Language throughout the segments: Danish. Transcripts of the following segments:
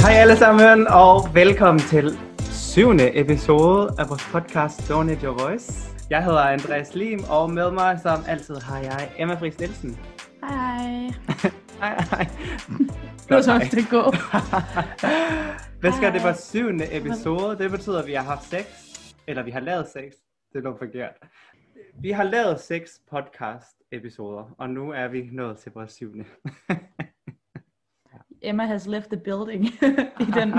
Hej alle sammen, og velkommen til syvende episode af vores podcast Donate Your Voice. Jeg hedder Andreas Lim, og med mig som altid har jeg Emma Friis Nielsen. Hej. Hej, hej. Det var så det gå. Hvad skal det var syvende episode? Det betyder, at vi har haft sex. Eller vi har lavet sex. Det er noget forkert. Vi har lavet seks podcast episoder, og nu er vi nået til vores syvende. Emma has left the building i, den,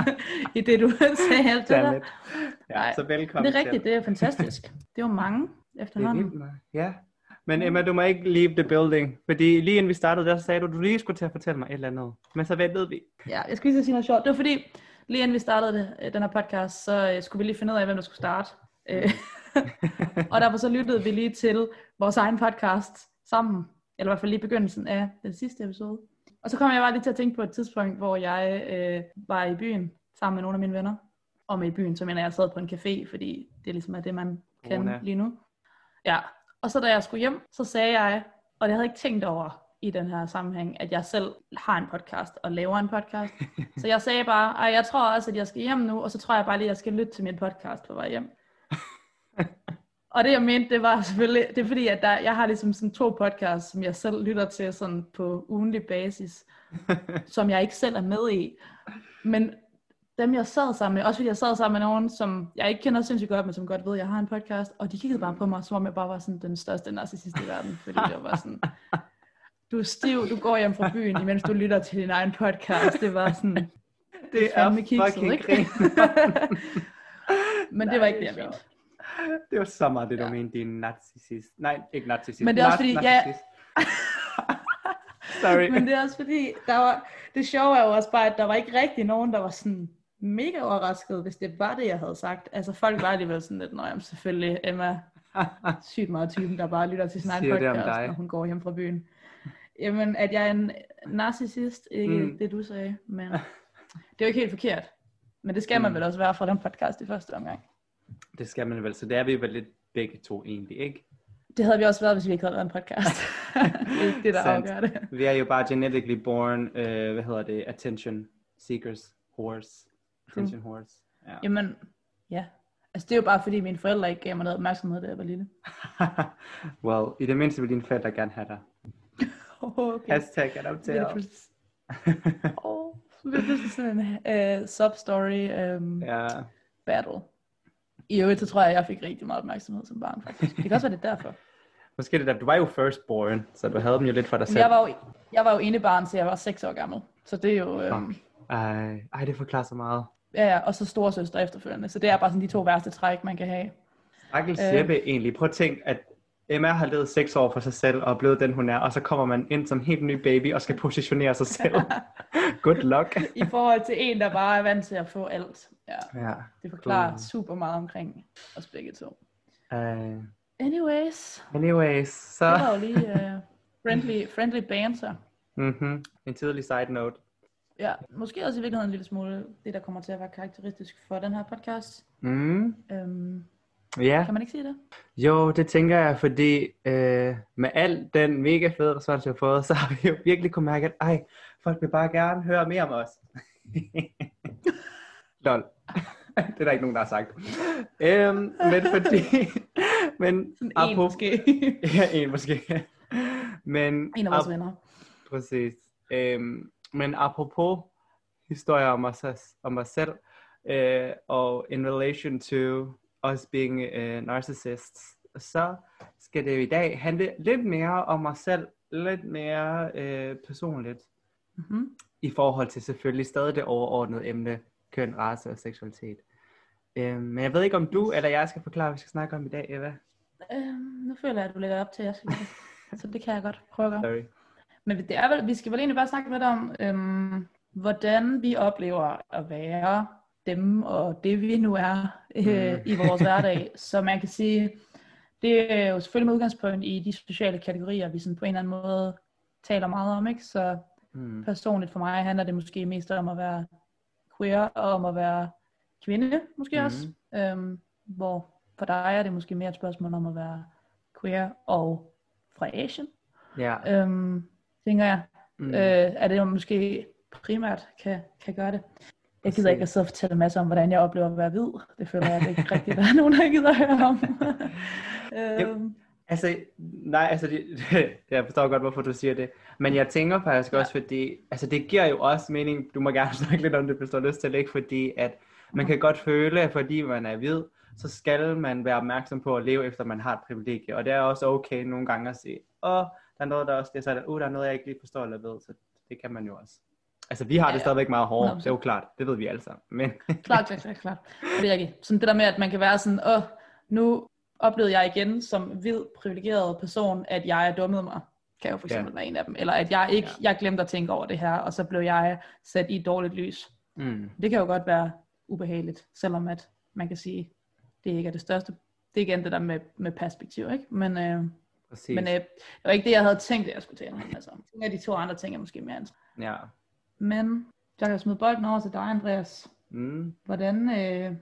i det, du sagde det Damn der. Ja, så velkommen Det er rigtigt, til. det er fantastisk. Det er jo mange Det er efterhånden. vildt, man. Ja. Men Emma, du må ikke leave the building. Fordi lige inden vi startede, der sagde du, du lige skulle til at fortælle mig et eller andet. Men så ventede vi. Ja, jeg skulle lige sige noget sjovt. Det var fordi, lige inden vi startede det, øh, den her podcast, så øh, skulle vi lige finde ud af, hvem der skulle starte. Øh, og derfor så lyttede vi lige til vores egen podcast sammen. Eller i hvert fald lige begyndelsen af den sidste episode. Og så kom jeg bare lige til at tænke på et tidspunkt, hvor jeg øh, var i byen sammen med nogle af mine venner. Og med i byen, så mener jeg, at jeg sad på en café, fordi det ligesom er det, man kan Corona. lige nu. Ja, og så da jeg skulle hjem, så sagde jeg, og det havde jeg ikke tænkt over i den her sammenhæng, at jeg selv har en podcast og laver en podcast. så jeg sagde bare, ej, jeg tror også, at jeg skal hjem nu, og så tror jeg bare lige, at jeg skal lytte til min podcast på vej hjem. Og det jeg mente, det var selvfølgelig, det er fordi, at der, jeg har ligesom sådan to podcasts, som jeg selv lytter til sådan på ugenlig basis, som jeg ikke selv er med i. Men dem jeg sad sammen med, også fordi jeg sad sammen med nogen, som jeg ikke kender sindssygt godt, men som godt ved, at jeg har en podcast, og de kiggede bare på mig, som om jeg bare var sådan den største narcissist i verden, fordi det var sådan, du er stiv, du går hjem fra byen, imens du lytter til din egen podcast. Det var sådan, Det er fandme kikset, ikke? men det var ikke det, jeg mente. Det var så meget det, du Ja. mente, din narcissist. Nej, ikke narcissist. Men det er også fordi, narcissist. Sorry. Men det er også fordi, der var, det sjove er jo også bare, at der var ikke rigtig nogen, der var sådan mega overrasket, hvis det var det, jeg havde sagt. Altså folk var alligevel sådan lidt, nøjem selvfølgelig, Emma, sygt meget typen, der bare lytter til sin egen podcast, når hun går hjem fra byen. Jamen, at jeg er en narcissist, ikke Mm. det du sagde, men det er jo ikke helt forkert. Men det skal man Mm. vel også være fra den podcast i første omgang. Det skal man vel, så det er vi vel lidt begge to egentlig, ikke? Det havde vi også været, hvis vi ikke havde lavet en podcast. det er ikke det, der afgør det. Vi er jo bare genetically born, øh, hvad hedder det, attention seekers, horse. Attention horse. Ja. Jamen, ja. Altså, det er jo bare fordi, mine forældre ikke gav mig noget opmærksomhed, da jeg var lille. well, i det mindste vil dine forældre gerne have dig. Okay. Hashtag Så adopter. bliver det pludselig, oh, det pludselig sådan en uh, sub-story um, ja. battle. I øvrigt, så tror jeg, at jeg fik rigtig meget opmærksomhed som barn, faktisk. Det kan også være det er derfor. Måske det der, du var jo firstborn, så du havde dem jo lidt for dig selv. jeg var jo, jeg var jo ene barn, så jeg var 6 år gammel. Så det er jo... Um, Ej, ej, det forklarer så meget. ja, ja, og så storesøster efterfølgende. Så det er bare sådan de to værste træk, man kan have. Stakkels Øh. Jeppe egentlig. Prøv at tænke, at Emma har levet seks år for sig selv og er blevet den, hun er, og så kommer man ind som helt ny baby og skal positionere sig selv. Good luck. I forhold til en, der bare er vant til at få alt. Ja, Ja. det forklarer God. super meget omkring os begge to. Uh, Anyways, anyways, så... det var jo lige uh, friendly, friendly banter. Mm-hmm. En tidlig side note. Ja, måske også i virkeligheden en lille smule det, der kommer til at være karakteristisk for den her podcast. Mm. Øhm, Ja, kan man ikke sige det? jo, det tænker jeg, fordi øh, med al den mega fede respons, vi har fået, så har vi jo virkelig kunne mærke, at ej, folk vil bare gerne høre mere om os. Lol. det er der ikke nogen, der har sagt. Øhm, men fordi... men Sådan en apropos- måske. Ja, en måske. Men, en af vores ap- venner. Præcis. Øhm, men apropos historier om os, om os selv, øh, og in relation to us being uh, narcissists, så skal det jo i dag handle lidt mere om os selv, lidt mere øh, personligt, Mm-hmm. i forhold til selvfølgelig stadig det overordnede emne, køn, race og seksualitet. Øhm, men jeg ved ikke, om du eller jeg skal forklare, hvad vi skal snakke om i dag, Eva. Øhm, nu føler jeg, at du lægger op til, at jeg skal. Så det kan jeg godt prøve at gøre. Sorry. Men det er vel, vi skal vel egentlig bare snakke lidt om, øhm, hvordan vi oplever at være dem og det vi nu er øh, Mm. i vores hverdag. Så man kan sige, det er jo selvfølgelig med udgangspunkt i de sociale kategorier, vi sådan på en eller anden måde taler meget om. Ikke? Så Mm. personligt for mig handler det måske mest om at være queer og om at være kvinde, måske Mhm. også. Øhm, hvor for dig er det måske mere et spørgsmål om at være queer og fra Asien. Ja. øhm, tænker jeg. Mm. Mm. Øh, er det jo måske primært kan, kan gøre det. Jeg gider ikke at sidde og fortælle en masse om, hvordan jeg oplever at være hvid. Det føler jeg det er ikke rigtigt, der er nogen, der gider at høre om. øhm, Altså, nej, altså, det, jeg forstår godt, hvorfor du siger det. Men jeg tænker faktisk Ja. også, fordi, altså det giver jo også mening, du må gerne snakke lidt om det, hvis du har lyst til det, ikke? fordi at man kan godt føle, at fordi man er hvid, så skal man være opmærksom på at leve efter, man har et privilegie. Og det er også okay nogle gange at sige, åh, der er noget, der også det er sådan, uh, der er noget, jeg ikke lige forstår eller ved, så det kan man jo også. Altså, vi har Ja, det stadigvæk meget hårdere, 100%. det er jo klart, det ved vi alle sammen. Men klart, klart, klart, klart. Det er rigtigt. Sådan det der med, at man kan være sådan, åh, nu oplevede jeg igen som hvid, privilegeret person, at jeg dummet mig. Kan jo for eksempel Ja. være en af dem. Eller at jeg ikke, Ja. jeg glemte at tænke over det her, og så blev jeg sat i et dårligt lys. mm, Det kan jo godt være ubehageligt, selvom at man kan sige, det ikke er det største. Det er igen det der med, med perspektiv, ikke? Men, øh, præcis. men øh, det var ikke det, jeg havde tænkt, at jeg skulle tale om. Altså, nogle af de to andre ting er måske mere interessant. ja. Men jeg kan smide bolden over til dig, Andreas. Mm. Hvordan, øh,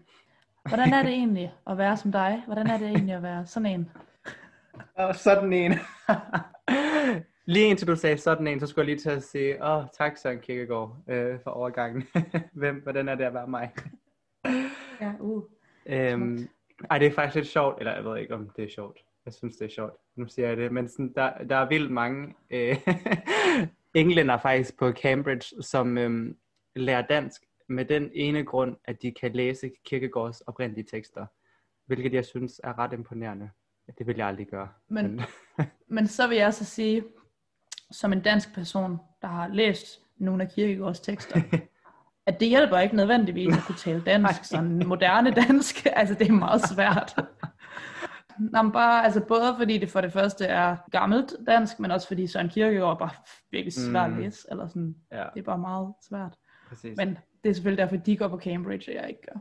hvordan er det egentlig at være som dig? Hvordan er det egentlig at være sådan en? Og sådan en. lige indtil du sagde sådan en, så skulle jeg lige til at sige, åh, oh, tak Søren Kierkegaard øh, for overgangen. Hvem, hvordan er det at være mig? Ja, uh. øhm, ej, det er faktisk lidt sjovt, eller jeg ved ikke, om det er sjovt. Jeg synes, det er sjovt. Nu siger jeg det, men sådan, der, der er vildt mange øh, englænder faktisk på Cambridge, som øhm, lærer dansk med den ene grund, at de kan læse Kierkegaards oprindelige tekster, hvilket jeg synes er ret imponerende. Det vil jeg aldrig gøre. Men- Men så vil jeg så sige, som en dansk person, der har læst nogle af Kierkegaards tekster, at det hjælper ikke nødvendigvis at kunne tale dansk, sådan moderne dansk. Altså, det er meget svært. Nå, men bare, altså både fordi det for det første er gammelt dansk, men også fordi Søren Kierkegaard er bare virkelig svært at Mm. læse. Eller sådan, ja, det er bare meget svært. præcis. Men det er selvfølgelig derfor, de går på Cambridge, og jeg ikke gør.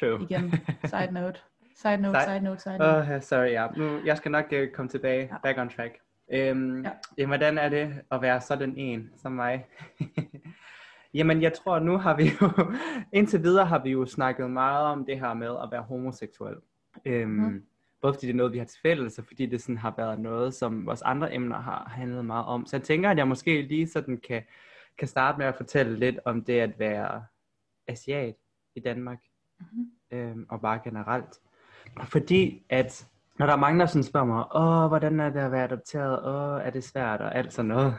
True. Igen, side note. Side note, Side- side note, side note. Oh, sorry, ja. Nu, jeg skal nok uh, komme tilbage, Ja. back on track. Øhm, Ja. ja. Jamen, hvordan er det at være sådan en som mig? jamen, jeg tror, nu har vi jo, indtil videre har vi jo snakket meget om det her med at være homoseksuel. Øhm, Mhm. Både fordi det er noget, vi har til fælles, og fordi det sådan har været noget, som vores andre emner har handlet meget om. Så jeg tænker, at jeg måske lige sådan kan, kan starte med at fortælle lidt om det at være asiat i Danmark, Mhm. øhm, og bare generelt. Fordi at når der er mange, der sådan spørger mig, åh, hvordan er det at være adopteret, åh, er det svært, og alt sådan noget,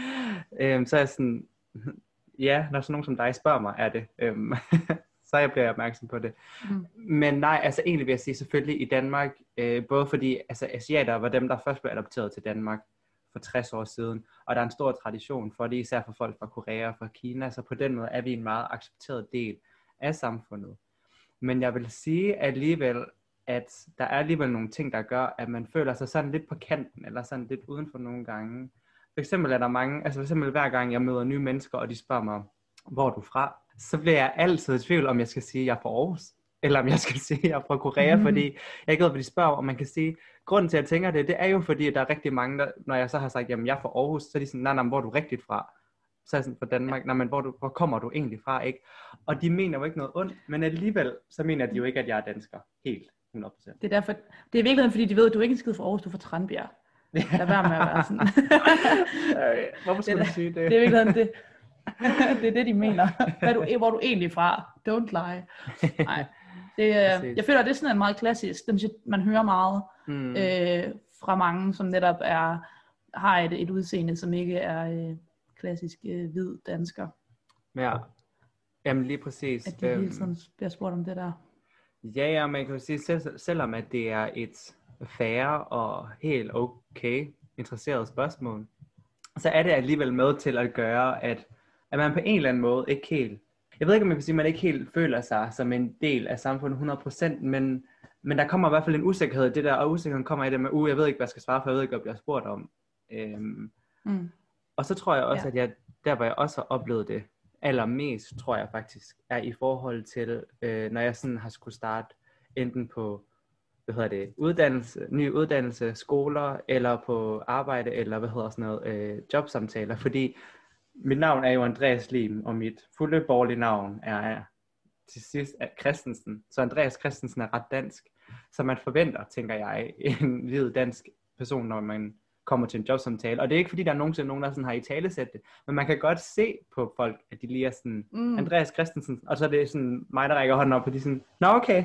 øhm, så er jeg sådan, ja, når sådan nogen som dig spørger mig, er det, øhm, så jeg bliver jeg opmærksom på det. Mhm. Men nej, altså egentlig vil jeg sige selvfølgelig i Danmark, øh, både fordi altså, asiater var dem, der først blev adopteret til Danmark for 60 år siden, og der er en stor tradition for det, især for folk fra Korea og fra Kina, så på den måde er vi en meget accepteret del af samfundet. Men jeg vil sige alligevel, at der er alligevel nogle ting, der gør, at man føler sig sådan lidt på kanten, eller sådan lidt udenfor nogle gange. For eksempel er der mange, altså for eksempel hver gang jeg møder nye mennesker, og de spørger mig, hvor er du fra? Så bliver jeg altid i tvivl, om jeg skal sige, at jeg er fra Aarhus, eller om jeg skal sige, at jeg er fra Korea, mm. fordi jeg ikke ved, hvad de spørger om. Man kan sige, grunden til, at jeg tænker det, det er jo fordi, at der er rigtig mange, der, når jeg så har sagt, jamen jeg er fra Aarhus, så er de sådan, nej, nej, hvor er du rigtigt fra? Så er jeg sådan, fra Danmark, nej, men hvor, du, hvor kommer du egentlig fra, ikke? Og de mener jo ikke noget ondt, men alligevel, så mener de jo ikke, at jeg er dansker. Helt 100%. Det er derfor, det er i virkeligheden, fordi de ved, at du ikke er skid fra Aarhus, du er fra Tranbjerg. Lad være med at være sådan. Hvorfor skulle Det du sige det? det er i virkeligheden det. det er det, de mener. Hvad du, hvor er du egentlig fra? Don't lie. Nej. Det, øh, jeg føler, at det er sådan en meget klassisk, den, man hører meget Mm. øh, fra mange, som netop er, har et, et udseende, som ikke er øh, klassisk øh, hvid dansker. Ja. Jamen lige præcis. At de hele Øhm, tiden bliver spurgt om det der. Ja, ja, man kan jo sige, selv, selvom at det er et færre og helt okay interesseret spørgsmål, så er det alligevel med til at gøre, at, at man på en eller anden måde ikke helt, jeg ved ikke, om man kan sige, at man ikke helt føler sig som en del af samfundet 100%, men, men der kommer i hvert fald en usikkerhed i det der, og usikkerheden kommer i det med, uh, jeg ved ikke, hvad jeg skal svare for, jeg ved ikke, hvad jeg bliver spurgt om. Øhm, Mm. og så tror jeg også, Ja. ja. at jeg, der hvor jeg også har oplevet det allermest, tror jeg faktisk, er i forhold til, øh, når jeg sådan har skulle starte enten på, hvad hedder det, uddannelse, ny uddannelse, skoler, eller på arbejde, eller hvad hedder sådan noget, øh, jobsamtaler, fordi mit navn er jo Andreas Lim, og mit fulde borgerlige navn er til sidst er Christensen. Så Andreas Christensen er ret dansk. Så man forventer, tænker jeg, en hvid dansk person, når man kommer til en jobsamtale. Og det er ikke fordi, der er nogensinde nogen, der sådan har i talesæt det, men man kan godt se på folk, at de lige er sådan, mm. Andreas Christensen, og så er det sådan mig, der rækker hånden op, og de er sådan, nå okay,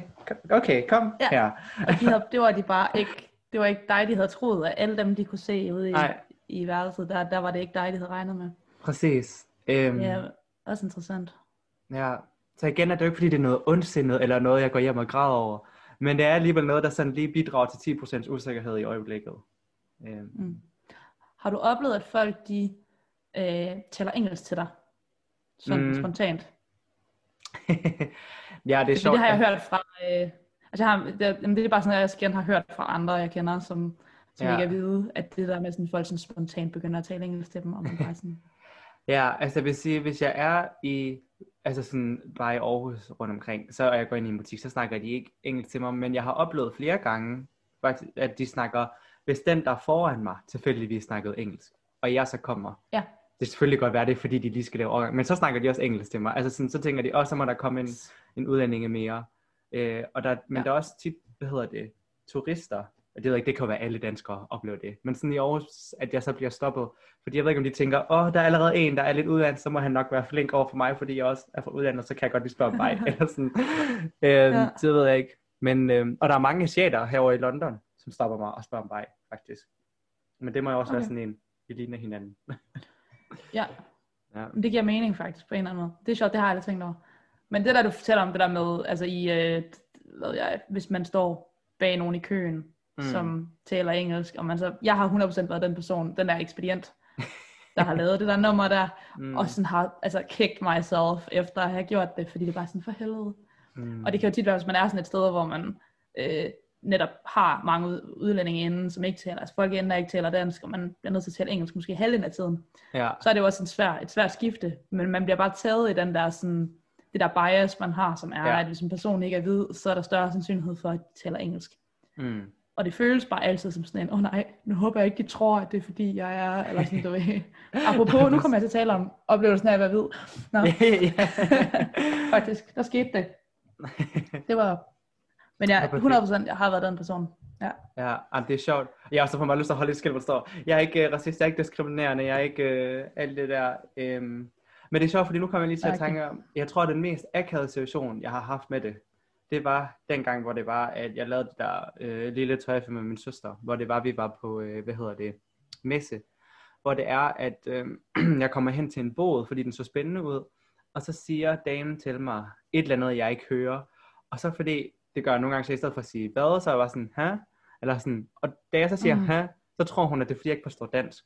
okay, kom ja. her. og de havde, det var de bare ikke, det var ikke dig, de havde troet, at alle dem, de kunne se ude i, i værelset, der, der var det ikke dig, de havde regnet med. Præcis. Um, ja, også interessant. Ja, så igen er det jo ikke, fordi det er noget ondsindet, eller noget, jeg går hjem og græder over. Men det er alligevel noget, der sådan lige bidrager til 10% usikkerhed i øjeblikket. Um. Mm. Har du oplevet, at folk de øh, taler engelsk til dig? Sådan mm. spontant? ja, det er sjovt. Det har jeg hørt fra... Øh, altså jeg har, det, det er bare sådan, at jeg igen har hørt fra andre, jeg kender, som, som ja. ikke er vide, at det der med sådan, folk sådan spontant begynder at tale engelsk til dem, og man bare sådan... ja, altså jeg vil sige, hvis jeg er i altså sådan bare i Aarhus rundt omkring, så er jeg går ind i en butik, så snakker de ikke engelsk til mig, men jeg har oplevet flere gange, faktisk, at de snakker, hvis den der foran mig tilfældigvis snakkede engelsk, og jeg så kommer, ja. det er selvfølgelig godt være det, fordi de lige skal lave overgang, men så snakker de også engelsk til mig, altså sådan, så tænker de, også så må der komme en, en udlændinge mere, øh, og der, men ja. der er også tit, hvad hedder det, turister, det ved ikke, det kan være alle danskere oplever det. Men sådan i Aarhus, at jeg så bliver stoppet. Fordi jeg ved ikke, om de tænker, åh, oh, der er allerede en, der er lidt uddannet, så må han nok være flink over for mig, fordi jeg også er fra uddannet, så kan jeg godt lige spørge mig. Eller sådan. øhm, ja. Det ved jeg ikke. Men, øhm, og der er mange asiater herovre i London, som stopper mig og spørger om vej, faktisk. Men det må jo også okay. være sådan en, vi ligner hinanden. ja. ja, det giver mening faktisk på en eller anden måde. Det er sjovt, det har jeg aldrig tænkt over. Men det der, du fortæller om det der med, altså i, øh, ved jeg, hvis man står bag nogen i køen, mm. som taler engelsk, og man så, jeg har 100% været den person, den der ekspedient, der har lavet det der nummer der, mm. og sådan har altså kicked myself efter at have gjort det, fordi det er bare sådan for helvede. Mm. Og det kan jo tit være, hvis man er sådan et sted, hvor man øh, netop har mange udlændinge inden, som ikke taler, altså folk inden, der ikke taler dansk, og man bliver nødt til at tale engelsk måske halvdelen af tiden. Ja. Så er det jo også en svær, et svært skifte, men man bliver bare taget i den der sådan, det der bias, man har, som er, ja. at hvis en person ikke er hvid, så er der større sandsynlighed for, at de taler engelsk. Mm. Og det føles bare altid som sådan en, åh oh, nej, nu håber jeg ikke, de tror, at det er fordi, jeg er, eller sådan, du ved. Apropos, nu kommer jeg til at tale om oplevelsen af at være hvid. Nå. Faktisk, der skete det. Det var, men jeg, 100% jeg har været den person. Ja, ja det er sjovt. Jeg har også fået mig lyst til at holde et skilt, hvor der står, jeg er ikke uh, racist, jeg er ikke diskriminerende, jeg er ikke uh, alt det der. Um, men det er sjovt, fordi nu kommer jeg lige til at tænke, jeg tror, at den mest akavede situation, jeg har haft med det, det var den gang, hvor det var, at jeg lavede det der øh, lille tøjfe med min søster, hvor det var, vi var på, øh, hvad hedder det, messe, hvor det er, at øh, jeg kommer hen til en båd, fordi den så spændende ud, og så siger damen til mig et eller andet, jeg ikke hører, og så fordi, det gør jeg nogle gange, så i stedet for at sige hvad, så er jeg bare sådan, hæ? Eller sådan, og da jeg så siger, mm. hæ, så tror hun, at det er fordi, jeg ikke forstår dansk.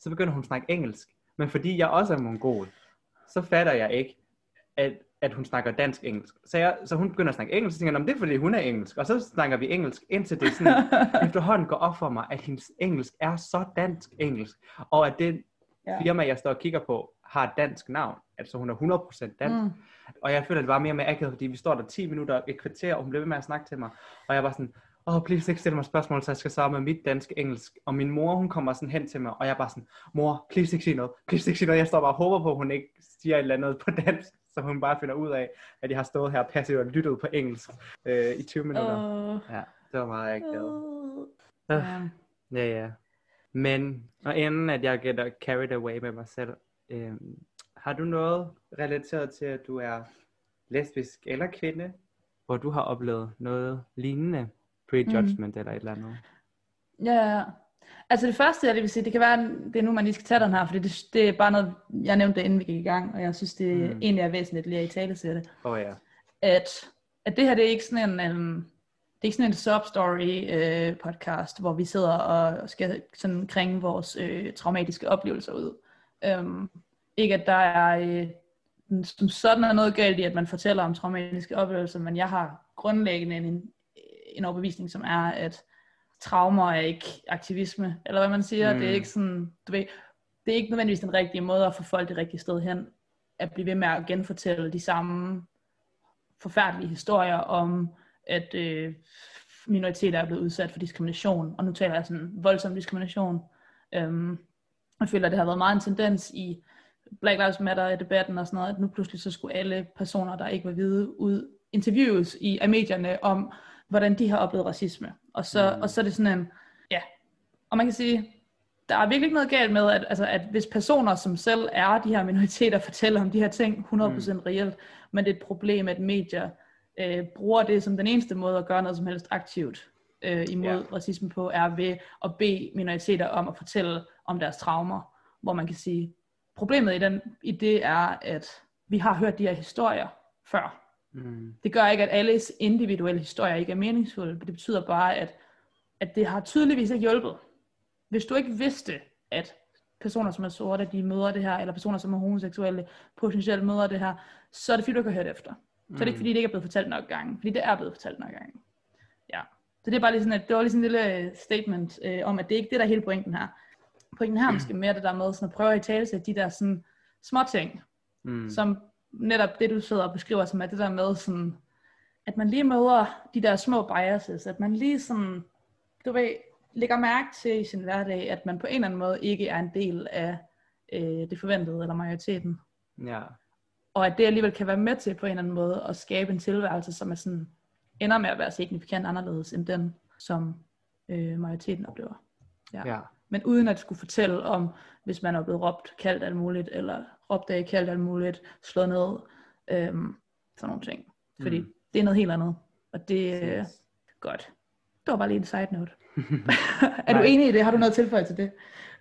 Så begynder hun at snakke engelsk. Men fordi jeg også er mongol, så fatter jeg ikke, at at hun snakker dansk-engelsk. Så, jeg, så hun begynder at snakke engelsk, og så tænker jeg, det er fordi hun er engelsk. Og så snakker vi engelsk, indtil det sådan, efterhånden går op for mig, at hendes engelsk er så dansk-engelsk. Og at det ja. firma, jeg står og kigger på, har et dansk navn. Altså hun er 100% dansk. Mm. Og jeg føler, at det var mere med akavet, fordi vi står der 10 minutter, et kvarter, og hun blev ved med at snakke til mig. Og jeg var sådan, åh, oh, please ikke stille mig spørgsmål, så jeg skal svare med mit danske engelsk. Og min mor, hun kommer sådan hen til mig, og jeg er bare sådan, mor, please ikke sige noget, please ikke sige noget. Jeg står bare og håber på, at hun ikke siger et eller andet på dansk så hun bare finder ud af, at jeg har stået her passivt og lyttet på engelsk øh, i 20 minutter. Uh, ja, det var meget akavet. Uh, uh, ja, ja. Men, og inden at jeg get carried away med mig selv, øh, har du noget relateret til, at du er lesbisk eller kvinde, hvor du har oplevet noget lignende prejudgment mm. eller et eller andet? Ja, Altså det første, jeg vil sige, det kan være, det er nu, man lige skal tage den her, for det, det er bare noget, jeg nævnte det, inden vi gik i gang, og jeg synes, det mm. egentlig er væsentligt lige at i tale til det. Oh, ja. At, at det her, det er ikke sådan en, um, det er ikke sådan en sub-story uh, podcast, hvor vi sidder og skal sådan kringe vores uh, traumatiske oplevelser ud. Um, ikke at der er uh, som sådan er noget galt i, at man fortæller om traumatiske oplevelser, men jeg har grundlæggende en, en overbevisning, som er, at traumer er ikke aktivisme, eller hvad man siger, mm. det er ikke sådan, du ved, det er ikke nødvendigvis den rigtige måde at få folk det rigtige sted hen, at blive ved med at genfortælle de samme forfærdelige historier om, at øh, minoriteter er blevet udsat for diskrimination, og nu taler jeg sådan voldsom diskrimination. Øhm, jeg føler, at det har været meget en tendens i Black Lives Matter i debatten og sådan noget, at nu pludselig så skulle alle personer, der ikke var hvide, ud interviews i af medierne om, hvordan de har oplevet racisme. Og så, mm. og så er det sådan en, ja, og man kan sige, der er virkelig ikke noget galt med, at, altså, at hvis personer, som selv er de her minoriteter, fortæller om de her ting 100% mm. reelt, men det er et problem, at medier øh, bruger det som den eneste måde at gøre noget som helst aktivt øh, imod yeah. racisme på, er ved at bede minoriteter om at fortælle om deres traumer, hvor man kan sige, problemet i, den, i det er, at vi har hørt de her historier før. Mm. Det gør ikke, at alles individuelle historier ikke er meningsfulde, det betyder bare, at, at det har tydeligvis ikke hjulpet. Hvis du ikke vidste, at personer, som er sorte, de møder det her, eller personer, som er homoseksuelle, potentielt møder det her, så er det fordi, du ikke har hørt efter. Så er det ikke fordi, det ikke er blevet fortalt nok gange, fordi det er blevet fortalt nok gange. Ja. Så det er bare lige sådan, at det var lige sådan en lille statement øh, om, at det er ikke det, der er hele pointen her. Pointen her er måske mere det der med sådan at prøve at tale sig de der sådan små ting, mm. som netop det, du sidder og beskriver, som er det der med sådan, at man lige møder de der små biases, at man lige sådan, du ved, lægger mærke til i sin hverdag, at man på en eller anden måde ikke er en del af øh, det forventede, eller majoriteten. Ja. Og at det alligevel kan være med til på en eller anden måde at skabe en tilværelse, som er sådan, ender med at være signifikant anderledes end den, som øh, majoriteten oplever. Ja. ja. Men uden at skulle fortælle om, hvis man er blevet råbt, kaldt alt muligt, eller råbt af, kaldt alt muligt, slået ned, øhm, sådan nogle ting. Fordi mm. det er noget helt andet. Og det er øh, godt. Det var bare lige en side note. er du enig i det? Har du noget tilføje til det?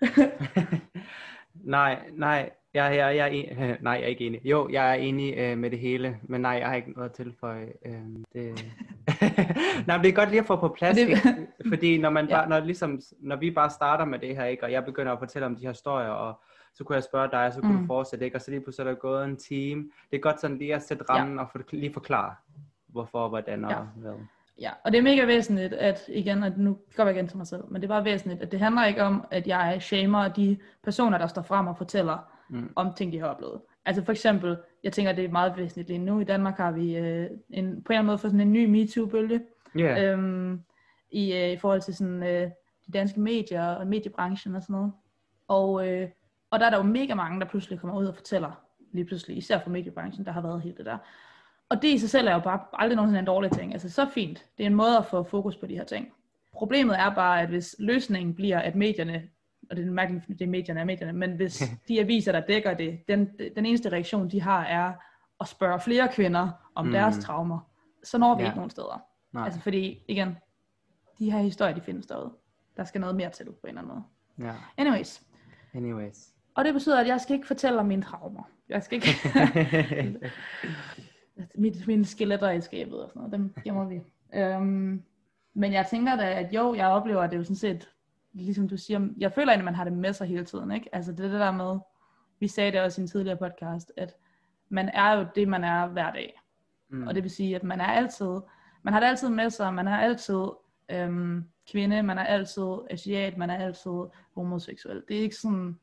nej, nej. Jeg, jeg, jeg, jeg, nej, jeg er ikke enig. Jo, jeg er enig øh, med det hele, men nej, jeg har ikke noget at tilføje. Øh, det... nej, men det er godt lige at få på plads, det... fordi når, man bare, når, ligesom, når vi bare starter med det her, ikke? og jeg begynder at fortælle om de her historier, og så kunne jeg spørge dig, og så kunne mm. du fortsætte, ikke? og så lige pludselig er der gået en time. Det er godt sådan lige at sætte rammen ja. og for, lige forklare, hvorfor, hvordan og ja. hvad. Ja, og det er mega væsentligt, at igen, at nu går jeg igen til mig selv, men det er bare væsentligt, at det handler ikke om, at jeg shamer de personer, der står frem og fortæller mm. om ting, de har oplevet. Altså for eksempel, jeg tænker, det er meget væsentligt lige nu. I Danmark har vi øh, en, på en eller anden måde fået sådan en ny MeToo-bølge. Yeah. Øhm, i, øh, I forhold til sådan, øh, de danske medier og mediebranchen og sådan noget. Og, øh, og der er der jo mega mange, der pludselig kommer ud og fortæller, lige pludselig, især fra mediebranchen, der har været helt det der. Og det i sig selv er jo bare aldrig nogensinde en dårlig ting. Altså så fint. Det er en måde at få fokus på de her ting. Problemet er bare, at hvis løsningen bliver, at medierne, og det er mærkeligt, det er medierne er medierne, men hvis de aviser, der dækker det, den, den eneste reaktion, de har, er at spørge flere kvinder om mm. deres traumer, så når vi ja. ikke nogen steder. Nej. Altså fordi, igen, de her historier, de findes derude. Der skal noget mere til på en eller anden måde. Ja. Anyways. Anyways. Og det betyder, at jeg skal ikke fortælle om mine traumer. Jeg skal ikke... mit, mine skeletter i skabet og sådan noget, dem gemmer vi. Um, men jeg tænker da, at jo, jeg oplever, at det er jo sådan set, ligesom du siger, jeg føler at man har det med sig hele tiden, ikke? Altså det det der med, vi sagde det også i en tidligere podcast, at man er jo det, man er hver dag. Mm. Og det vil sige, at man er altid, man har det altid med sig, man er altid øhm, kvinde, man er altid asiat, man er altid homoseksuel. Det er ikke sådan,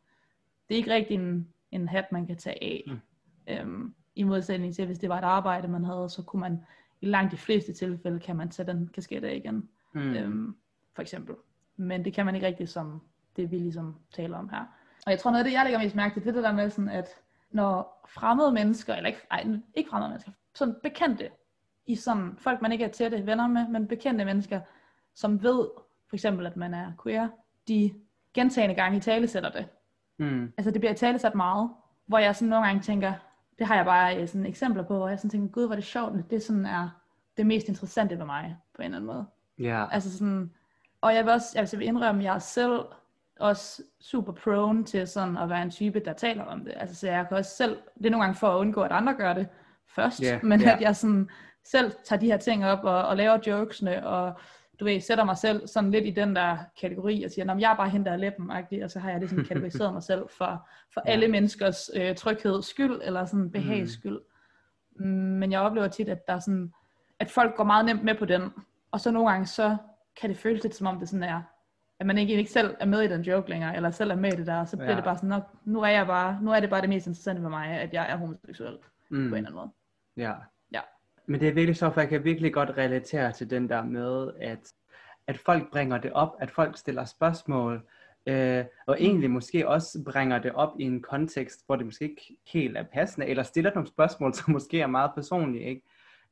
det er ikke rigtig en, en hat, man kan tage af. Mm. Øhm, I modsætning til, hvis det var et arbejde, man havde, så kunne man i langt de fleste tilfælde, kan man tage den kasket af igen. Mm. Øhm, for eksempel. Men det kan man ikke rigtig, som det vi ligesom taler om her. Og jeg tror noget af det, jeg lægger mest mærke til, det er det der med sådan, at når fremmede mennesker, eller ikke, ej, ikke fremmede mennesker, sådan bekendte, i sådan folk, man ikke er tætte venner med, men bekendte mennesker, som ved, for eksempel, at man er queer, de gentagende gange i tale sætter det. Mm. Altså det bliver i tale sat meget, hvor jeg sådan nogle gange tænker, det har jeg bare øh, sådan eksempler på, hvor jeg sådan tænker, gud, hvor er det sjovt, det sådan er det mest interessante for mig, på en eller anden måde. Ja. Yeah. Altså sådan, og jeg vil også, jeg vil indrømme, at jeg er selv også super prone til sådan at være en type, der taler om det. Altså så jeg kan også selv, det er nogle gange for at undgå, at andre gør det først, yeah, men yeah. at jeg sådan selv tager de her ting op og, og laver jokesene, og du ved, sætter mig selv sådan lidt i den der kategori, og siger, jeg er bare hende, der er læben, og så har jeg ligesom kategoriseret mig selv for, for alle menneskers øh, trygheds skyld, eller sådan behags skyld. Mm. Men jeg oplever tit, at der er sådan, at folk går meget nemt med på den, og så nogle gange, så kan det føles lidt som om det sådan er, at man ikke, ikke selv er med i den joke længere, eller selv er med i det der, så bliver ja. det bare sådan, nu er jeg bare, nu er det bare det mest interessante for mig, at jeg er homoseksuel, mm. på en eller anden måde. Ja. Men det er virkelig så, for jeg kan virkelig godt relatere til den der med, at, at folk bringer det op, at folk stiller spørgsmål, øh, og mm. egentlig måske også bringer det op i en kontekst, hvor det måske ikke helt er passende, eller stiller nogle spørgsmål, som måske er meget personlige, ikke?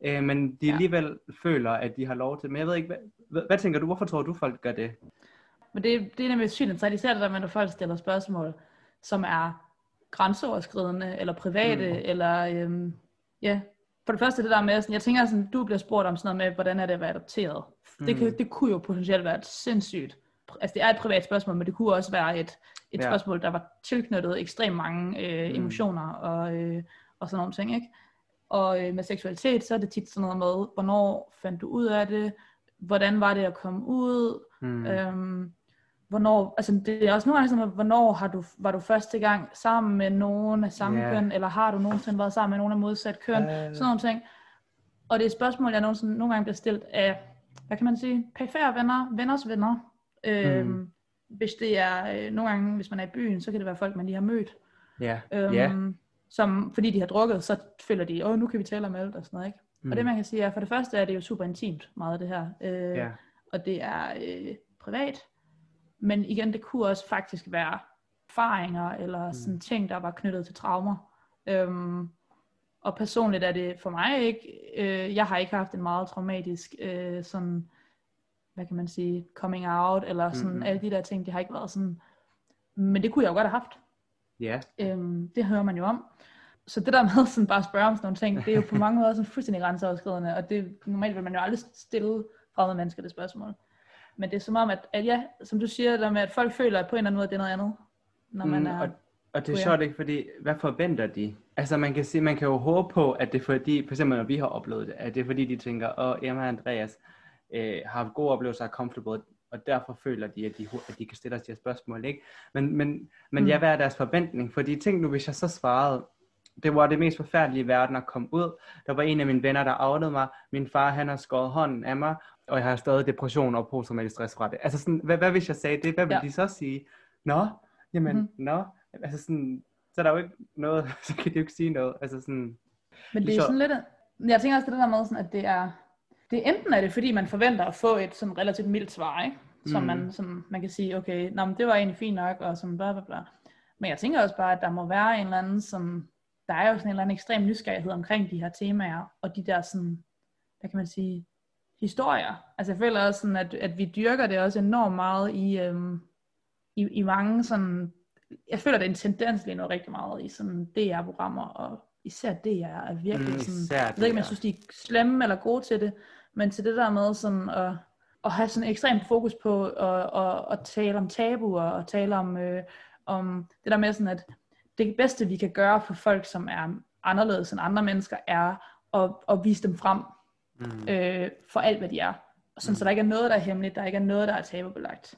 Øh, men de alligevel ja. føler, at de har lov til. Men jeg ved ikke, hvad, hvad, hvad tænker du, hvorfor tror du, folk gør det? Men det, det er nemlig sygt interessant, især det der med, når folk stiller spørgsmål, som er grænseoverskridende, eller private, mm. eller øhm, ja, for det første det der med, sådan, jeg tænker sådan, du bliver spurgt om sådan noget med, hvordan er det at være adopteret. Mm. Det, kan, det kunne jo potentielt være et sindssygt, altså det er et privat spørgsmål, men det kunne også være et, et ja. spørgsmål, der var tilknyttet ekstremt mange øh, mm. emotioner og, øh, og sådan nogle ting, ikke? Og øh, med seksualitet, så er det tit sådan noget med, hvornår fandt du ud af det, hvordan var det at komme ud, mm. øhm, hvornår, altså det er også nogle gange sådan, hvornår har du, var du første gang sammen med nogen af samme yeah. køn, eller har du nogensinde været sammen med nogen af modsat køn, uh. sådan nogle ting. Og det er et spørgsmål, jeg nogensinde, nogle gange bliver stillet af, hvad kan man sige, pæfærre venner, venners venner. Øhm, mm. Hvis det er, øh, nogle gange, hvis man er i byen, så kan det være folk, man lige har mødt. Ja. Yeah. Øhm, yeah. Som, fordi de har drukket, så føler de, åh, nu kan vi tale om alt og sådan noget, ikke? Mm. Og det man kan sige er, for det første er det jo super intimt, meget det her. Øh, yeah. Og det er øh, privat. Men igen, det kunne også faktisk være erfaringer eller mm. sådan ting, der var knyttet til traumer. Øhm, og personligt er det for mig ikke, øh, jeg har ikke haft en meget traumatisk øh, sådan, hvad kan man sige, coming out, eller sådan mm-hmm. alle de der ting, det har ikke været sådan, men det kunne jeg jo godt have haft. Ja. Yeah. Øhm, det hører man jo om. Så det der med sådan bare at spørge om sådan nogle ting, det er jo på mange måder sådan fuldstændig grænseoverskridende, og det, normalt vil man jo aldrig stille fremmede mennesker det spørgsmål. Men det er som om, at, at ja, som du siger, der med, at folk føler at på en eller anden måde, at det er noget andet, når man mm, er... Og, og det er sjovt ikke, fordi hvad forventer de? Altså man kan sige, man kan jo håbe på, at det er fordi, for eksempel når vi har oplevet det, at det er fordi, de tænker, åh, Emma og Andreas øh, har haft gode oplevelser og comfortable, og derfor føler de, at de, at de kan stille os de her spørgsmål, ikke? Men, men, men mm. ja, hvad er deres forventning? Fordi tænk nu, hvis jeg så svarede, det var det mest forfærdelige i verden at komme ud. Der var en af mine venner, der outede mig. Min far, han har skåret hånden af mig, og jeg har stadig depression og posttraumatisk stress fra det. Altså sådan, hvad, hvad hvis jeg sagde det? Hvad ville ja. de så sige? Nå, jamen, mm. nå. Altså sådan, så er der jo ikke noget, så kan de jo ikke sige noget. Altså sådan, Men det er sådan lidt, jeg tænker også det der med, sådan, at det er, det er enten er det, fordi man forventer at få et sådan relativt mildt svar, ikke? Som, mm. man, som man kan sige, okay, nå, men det var egentlig fint nok, og som bla bla bla. Men jeg tænker også bare, at der må være en eller anden, som, der er jo sådan en eller anden ekstrem nysgerrighed omkring de her temaer, og de der sådan, hvad kan man sige, historier. Altså jeg føler også sådan, at, at vi dyrker det også enormt meget i, øhm, i, i mange sådan, jeg føler, det er en tendens lige nu rigtig meget i sådan DR-programmer, og især DR er virkelig mm, sådan, jeg ved ikke, om jeg synes, de er slemme eller gode til det, men til det der med sådan at, at have sådan ekstremt fokus på at, at, at tale om tabuer, og tale om, øh, om det der med sådan, at det bedste, vi kan gøre for folk, som er anderledes end andre mennesker, er at, at vise dem frem mm. øh, for alt, hvad de er. Sådan, mm. Så der ikke er noget, der er hemmeligt, der ikke er noget, der er tabubelagt.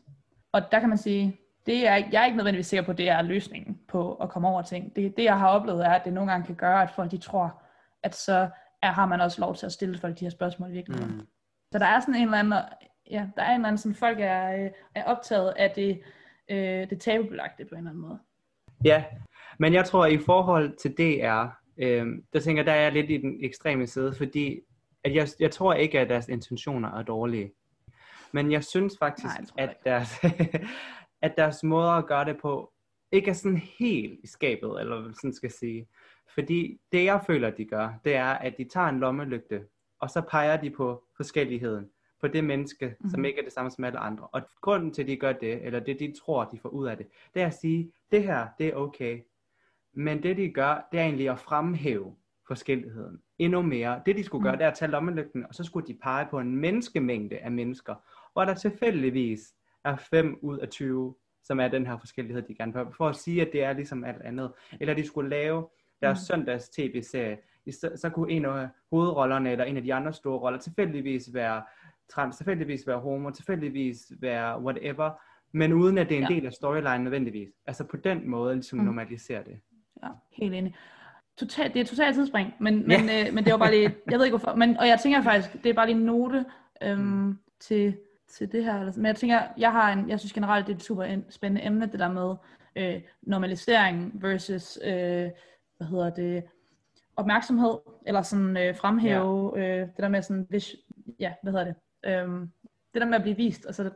Og der kan man sige, det er, jeg er ikke nødvendigvis sikker på, at det er løsningen på at komme over ting. Det, det jeg har oplevet er, at det nogle gange kan gøre, at folk de tror, at så er, har man også lov til at stille folk de her spørgsmål i virkeligheden. Mm. Så der er sådan en eller anden, ja, der er en eller anden, som folk er, øh, er optaget af det, øh, det tabubelagte på en eller anden måde. Ja, men jeg tror, at i forhold til DR, øh, der tænker der er jeg lidt i den ekstreme side, fordi at jeg, jeg tror ikke, at deres intentioner er dårlige. Men jeg synes faktisk, Nej, jeg at, deres, at deres måder at gøre det på, ikke er sådan helt i skabet, eller hvad sådan skal sige. Fordi det jeg føler, de gør, det er, at de tager en lommelygte, og så peger de på forskelligheden, på det menneske, mm-hmm. som ikke er det samme som alle andre. Og grunden til, at de gør det, eller det de tror, de får ud af det, det er at sige, det her, det er okay. Men det de gør, det er egentlig at fremhæve forskelligheden endnu mere. Det de skulle gøre, mm. det er at tage lommelygten, og så skulle de pege på en menneskemængde af mennesker, hvor der tilfældigvis er 5 ud af 20, som er den her forskellighed, de gerne vil for at sige, at det er ligesom alt andet. Eller de skulle lave deres mm. søndags tv-serie, så, så kunne en af hovedrollerne, eller en af de andre store roller, tilfældigvis være trans, tilfældigvis være homo, tilfældigvis være whatever, men uden at det er en ja. del af storyline nødvendigvis. Altså på den måde ligesom mm. normalisere det. Ja, helt enig totalt, det er totalt tidsspring, men, men, ja. øh, men det var bare lige, jeg ved ikke hvorfor, men, og jeg tænker faktisk, det er bare lige en note øhm, mm. til, til det her. Men jeg tænker, jeg har en, jeg synes generelt, det er et super spændende emne, det der med øh, normalisering versus, øh, hvad hedder det, opmærksomhed, eller sådan øh, fremhæve, ja. øh, det der med sådan, hvis, ja, hvad hedder det, øhm, det der med at blive vist, altså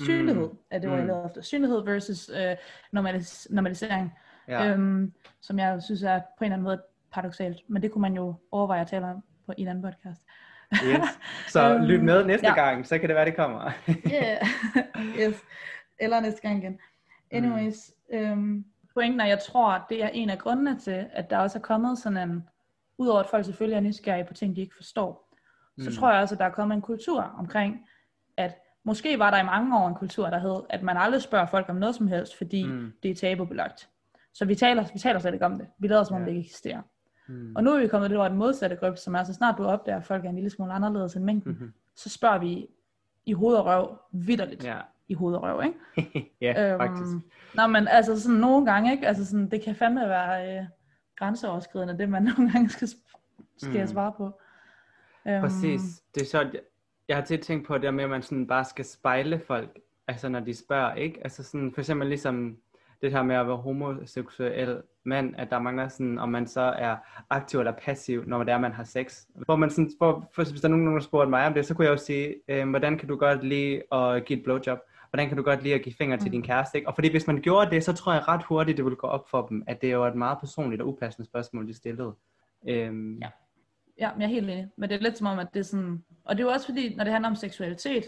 synlighed, mm. er det, hvor mm. jeg efter, synlighed versus øh, normalis- normalisering ja. øhm, som jeg synes er på en eller anden måde paradoxalt. Men det kunne man jo overveje at tale om på en anden podcast. yes. Så øhm, lyt med næste ja. gang, så kan det være, det kommer. yeah. yes. Eller næste gang igen. Anyways, mm. øhm, pointen er, jeg tror, det er en af grundene til, at der også er kommet sådan en, udover at folk selvfølgelig er nysgerrige på ting, de ikke forstår, så Mm. tror jeg også, at der er kommet en kultur omkring, at måske var der i mange år en kultur, der hed, at man aldrig spørger folk om noget som helst, fordi Mm. mm. det er tabubelagt. Så vi taler, vi taler slet ikke om det. Vi lader som om Ja. det ikke eksisterer. Mm. Og nu er vi kommet lidt over den modsatte gruppe, som er så snart du opdager, at folk er en lille smule anderledes end mængden, Mhm. så spørger vi i hoved og røv, vidderligt Ja, i hoved og røv, ikke? ja faktisk. Nå, men altså sådan nogle gange, ikke? Altså sådan, det kan fandme være øh, grænseoverskridende, det man nogle gange skal, skal Mm. svare på. Øhm, Præcis. Det er sjovt. Jeg- har tit tænkt på det med, at man sådan bare skal spejle folk, altså når de spørger, ikke? Altså sådan, for eksempel ligesom det her med at være homoseksuel mand, at der mangler sådan, om man så er aktiv eller passiv, når det er, man har sex. Hvor man sådan, hvor, for, hvis der er nogen, der spurgte mig om det, så kunne jeg jo sige, øh, hvordan kan du godt lide at give et blowjob? Hvordan kan du godt lide at give fingre til Mm. din kæreste? Ikke? Og fordi hvis man gjorde det, så tror jeg ret hurtigt, det ville gå op for dem, at det er jo et meget personligt og upassende spørgsmål, de stillede. Øhm, Ja. Ja, men jeg er helt enig. Men det er lidt som om, at det er sådan... Og det er jo også fordi, når det handler om seksualitet,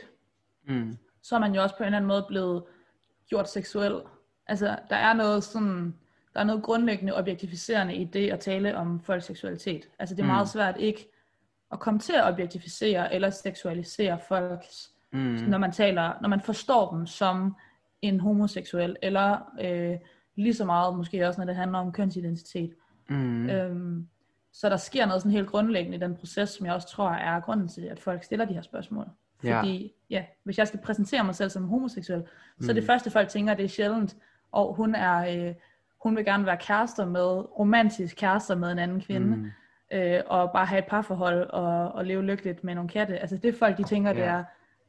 Mm. så er man jo også på en eller anden måde blevet gjort seksuel. Altså, der er noget sådan... Der er noget grundlæggende objektificerende i det at tale om folks seksualitet. Altså, det er Mm. meget svært ikke at komme til at objektificere eller seksualisere folks, Mm. når man taler, når man forstår dem som en homoseksuel, eller øh, lige så meget måske også, når det handler om kønsidentitet. Mm. Øhm, så der sker noget sådan helt grundlæggende i den proces, som jeg også tror er grunden til, at folk stiller de her spørgsmål. Ja. Fordi, ja, hvis jeg skal præsentere mig selv som homoseksuel, så Mm. det første folk tænker, det er sjældent, og hun er, øh, hun vil gerne være kærester med, romantisk kærester med en anden kvinde, Mm. øh, og bare have et parforhold, og, og leve lykkeligt med nogle katte. Altså det folk, de tænker, det Ja. er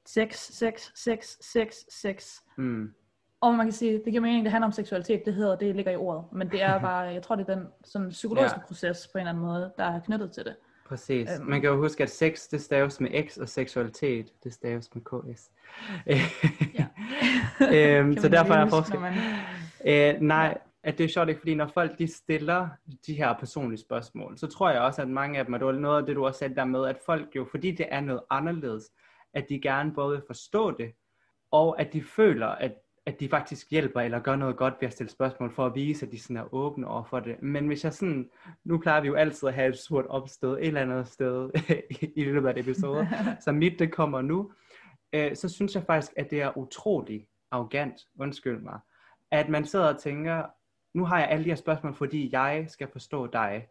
sex, sex, sex, sex, sex. Mm. Og man kan sige, det giver mening, det handler om seksualitet, det hedder, det ligger i ordet. Men det er bare, jeg tror, det er den sådan psykologiske Ja. proces på en eller anden måde, der er knyttet til det. Præcis. Øhm. Man kan jo huske, at sex, det staves med X, og seksualitet, det staves med KS. Ja. øhm, så derfor er forskel. man- Øh, nej, at det er sjovt ikke, fordi når folk de stiller de her personlige spørgsmål, så tror jeg også, at mange af dem, og det var noget af det, du også sagde der med, at folk jo, fordi det er noget anderledes, at de gerne både vil forstå det, og at de føler, at, at de faktisk hjælper eller gør noget godt ved at stille spørgsmål, for at vise, at de sådan er åbne over for det. Men hvis jeg sådan, nu plejer vi jo altid at have et surt opstød et eller andet sted i, løbet af et episode, så mit det kommer nu, øh, så synes jeg faktisk, at det er utrolig arrogant, undskyld mig, at man sidder og tænker, nu har jeg alle de her spørgsmål, fordi jeg skal forstå dig.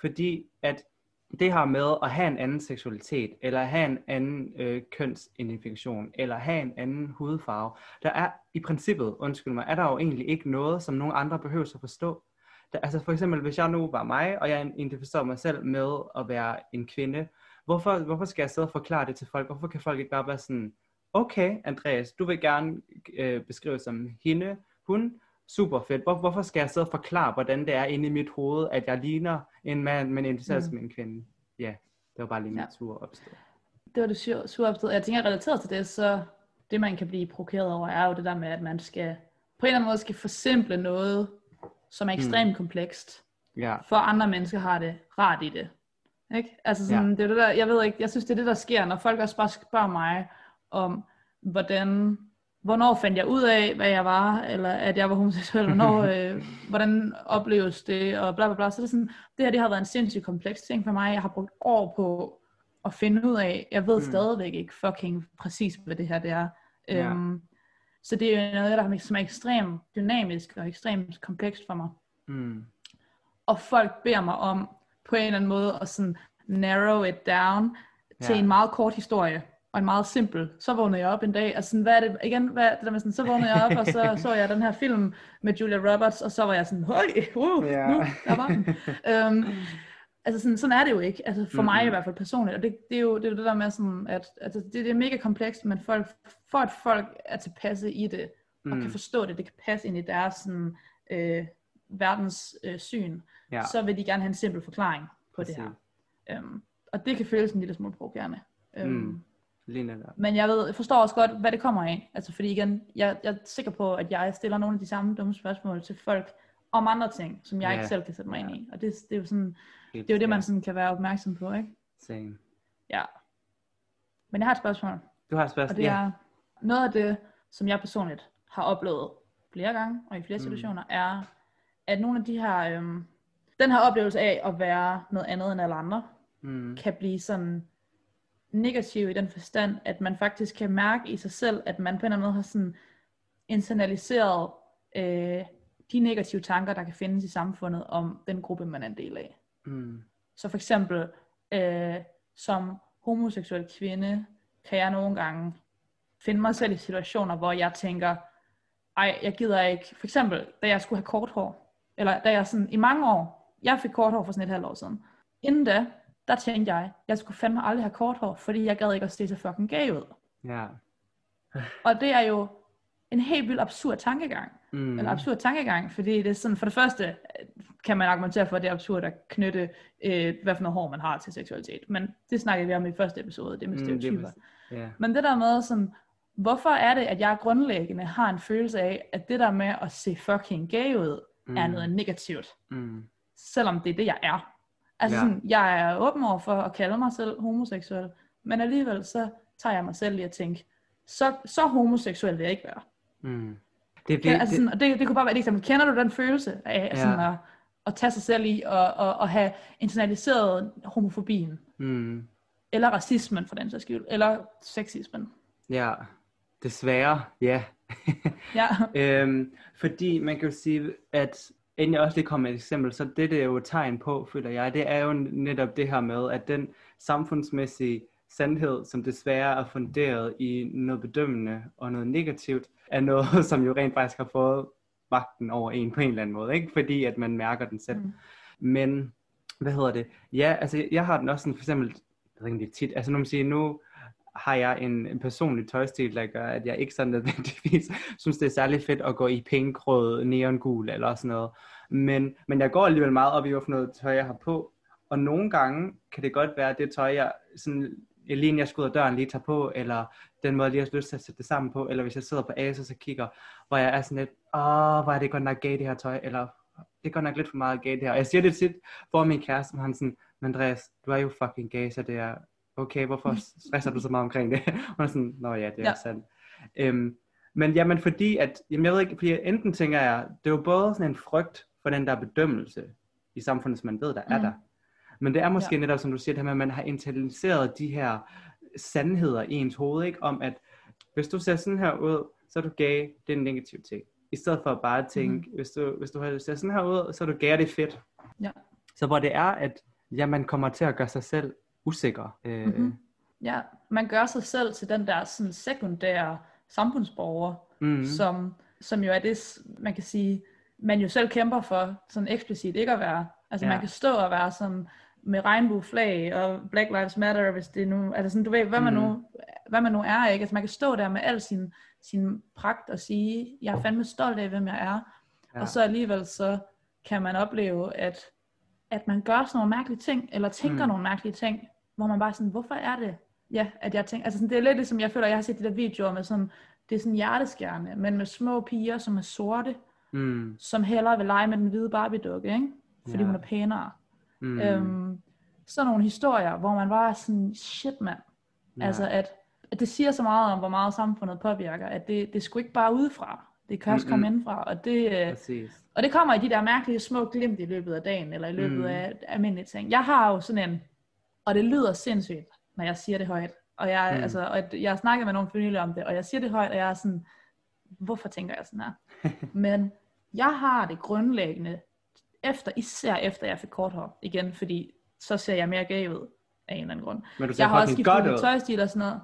Fordi at det her med at have en anden seksualitet, eller have en anden øh, kønsidentifikation, eller have en anden hudfarve, der er i princippet, undskyld mig, er der jo egentlig ikke noget, som nogen andre behøver at forstå. Der, altså for eksempel, hvis jeg nu var mig, og jeg identificerer mig selv med at være en kvinde, hvorfor, hvorfor skal jeg sidde og forklare det til folk? Hvorfor kan folk ikke bare være sådan, okay Andreas, du vil gerne øh, beskrive som hende, hun, super fedt. Hvor, hvorfor skal jeg sidde og forklare, hvordan det er inde i mit hoved, at jeg ligner en mand, men identificerer mm. Mm. som en kvinde? Ja, det var bare lige mit Ja. tur opstået. Det var det sur, sur opstød. Jeg tænker, relateret til det, så det man kan blive provokeret over, er jo det der med, at man skal på en eller anden måde skal forsimple noget, som er ekstremt mm. komplekst, Ja, for andre mennesker har det rart i det. Ikke? Altså sådan, ja. det er det der, jeg ved ikke, jeg synes det er det der sker, når folk også bare spørger mig om, hvordan, hvornår fandt jeg ud af, hvad jeg var, eller at jeg var homoseksuel, hvornår, øh, hvordan opleves det, og bla bla bla. Så det er sådan, det her det har været en sindssygt kompleks ting for mig. Jeg har brugt år på at finde ud af, jeg ved Mm. stadigvæk ikke fucking præcis, hvad det her det er. Ja. Øhm, så det er jo noget, der er, som er ekstremt dynamisk og ekstremt komplekst for mig mm. og folk beder mig om på en eller anden måde at sådan narrow it down til Ja. en meget kort historie og en meget simpel. Så vågnede jeg op en dag, og sådan, hvad er det, igen, hvad, det der med sådan, så vågnede jeg op, og så så jeg den her film med Julia Roberts, og så var jeg sådan, høj, uh, Ja. nu, der var den. øhm, altså sådan, sådan er det jo ikke, altså for mig i hvert fald personligt, og det, det, er jo det, er jo det der med sådan, at altså, det, det er mega komplekst, men folk, for at folk er tilpasse i det, og Mm. kan forstå det, det kan passe ind i deres sådan, øh, verdens øh, syn, Ja, så vil de gerne have en simpel forklaring på det her. Øhm, og det kan føles en lille smule provokerende. Øhm, Mm. Lige netop. Men jeg, ved, jeg forstår også godt, hvad det kommer af. Altså fordi igen, jeg, jeg er sikker på, at jeg stiller nogle af de samme dumme spørgsmål til folk om andre ting, som jeg Ja. ikke selv kan sætte mig Ja. ind i. Og det, det er jo sådan, Helt det er jo det, man sådan kan være opmærksom på, ikke? Same. Ja. Men jeg har et spørgsmål, Du har et og spørgsmål? det er noget af det, som jeg personligt har oplevet flere gange, og i flere situationer, mm. er, at nogle af de her, øhm, den her oplevelse af at være noget andet end alle andre, Mm. kan blive sådan negativ i den forstand, at man faktisk kan mærke i sig selv, at man på en eller anden måde har sådan internaliseret øh, de negative tanker, der kan findes i samfundet om den gruppe, man er en del af. Mm. Så for eksempel, øh, som homoseksuel kvinde, kan jeg nogle gange finde mig selv i situationer, hvor jeg tænker, ej, jeg gider ikke, for eksempel, da jeg skulle have kort hår, eller da jeg sådan, i mange år, jeg fik kort hår for sådan et halvt år siden. Inden da, der tænkte jeg, jeg skulle fandme aldrig have kort hår, fordi jeg gad ikke at se så fucking gay ud. Ja. Og det er jo en helt vildt absurd tankegang. Mm. Eller absurd tankegang, fordi det er sådan, for det første øh, kan man argumentere for, at det er absurd at knytte, øh, hvad for noget hår man har til seksualitet. Men det snakkede vi om i første episode, det med Mm, det er stereotyper. præcis- Ja. Men det der med sådan, hvorfor er det, at jeg grundlæggende har en følelse af, at det der med at se fucking gay ud, mm. er noget negativt, Mm. selvom det er det, jeg er. Altså Ja. sådan, jeg er åben over for at kalde mig selv homoseksuel, men alligevel så tager jeg mig selv i at tænke, så, så homoseksuel vil jeg ikke være. Mm. Det, det, altså det, sådan, og det, det kunne bare være et eksempel. Kender du den følelse af Ja. sådan at, at tage sig selv i og, og, og have internaliseret homofobien? mm. Eller racismen for den sags skyld? Eller sexismen? Ja, desværre, ja. Ja. øhm, fordi man kan jo sige, at inden jeg også lige kommer med et eksempel, så det, det er jo et tegn på, føler jeg, det er jo netop det her med, at den samfundsmæssige sandhed, som desværre er funderet i noget bedømmende og noget negativt, er noget, som jo rent faktisk har fået magten over en på en eller anden måde, ikke? Fordi at man mærker den selv. Mm. Men, hvad hedder det? Ja, altså jeg har den også sådan, for eksempel, jeg ved ikke, tit, altså nu man siger, nu har jeg en, en personlig tøjstil, der gør, at jeg ikke sådan nødvendigvis synes, det er særlig fedt at gå i pink, rød, neongul eller sådan noget. Men, men jeg går alligevel meget op i, hvorfor noget tøj jeg har på. Og nogle gange kan det godt være, at det tøj, jeg sådan, lige inden jeg skal ud af døren lige tager på, eller den måde, jeg lige har lyst til at sætte det sammen på, eller hvis jeg sidder på Asos og kigger, hvor jeg er sådan lidt, åh, hvor er det godt nok gay det her tøj, eller det er godt nok lidt for meget gay det her. Og jeg siger det tit for min kæreste, hvor han sådan, "Men Andreas, du er jo fucking gay, så det er okay, hvorfor stresser du så meget omkring det? Og sådan, nå ja, det er Ja. sandt. Øhm, men jamen fordi, at, jamen jeg ved ikke, fordi enten tænker jeg, det er jo både sådan en frygt for den der bedømmelse i samfundet, som man ved, der er Mhm. der. Men det er måske Ja. netop, som du siger, det her med, at man har internaliseret de her sandheder i ens hoved, ikke? Om at, hvis du ser sådan her ud, så er du gay, det er en negativ ting. I stedet for bare at tænke, mm-hmm. hvis, du, hvis du har- ser sådan her ud, så er du gay, det er fedt. Ja. Så hvor det er, at ja, man kommer til at gøre sig selv usikker. Øh, Mhm. mm-hmm. ja, man gør sig selv til den der sådan sekundære samfundsborger, mm, som, som jo er det, man kan sige, man jo selv kæmper for, sådan eksplicit ikke at være. Altså Ja. man kan stå og være sådan med regnbueflag og Black Lives Matter, hvis det nu, altså sådan, du ved, hvad man, Mhm. nu, hvad man nu er, ikke? Altså man kan stå der med al sin, sin pragt og sige, jeg er fandme stolt af, hvem jeg er, ja. og så alligevel så kan man opleve, at, at man gør sådan nogle mærkelige ting, eller tænker Mm. nogle mærkelige ting, hvor man bare sådan, hvorfor er det, ja, at jeg tænker, altså sådan, det er lidt ligesom, jeg føler, jeg har set de der videoer med sådan, det er sådan hjerteskærende, men med små piger, som er sorte, mm, som hellere vil lege med den hvide Barbie-dukke, ikke? Fordi Ja. hun er pænere. mm. Øhm, sådan nogle historier, hvor man bare er sådan, shit mand, ja. altså at, at det siger så meget om, hvor meget samfundet påvirker, at det, det skulle ikke bare udefra, det kan også Mm-mm. komme indfra, og det, øh, Præcis. og det kommer i de der mærkelige små glimt i løbet af dagen, eller i løbet Mm. af almindelige ting. Jeg har jo sådan en, og det lyder sindssygt, når jeg siger det højt. Og jeg, Mm. altså, og jeg har snakket med nogle familier om det, og jeg siger det højt, og jeg er sådan, hvorfor tænker jeg sådan her? Men jeg har det grundlæggende, efter, især efter jeg fik kort hår, igen, fordi så ser jeg mere gay ud, af en eller anden grund. Men du Jeg har også skiftet tøjstil og sådan noget.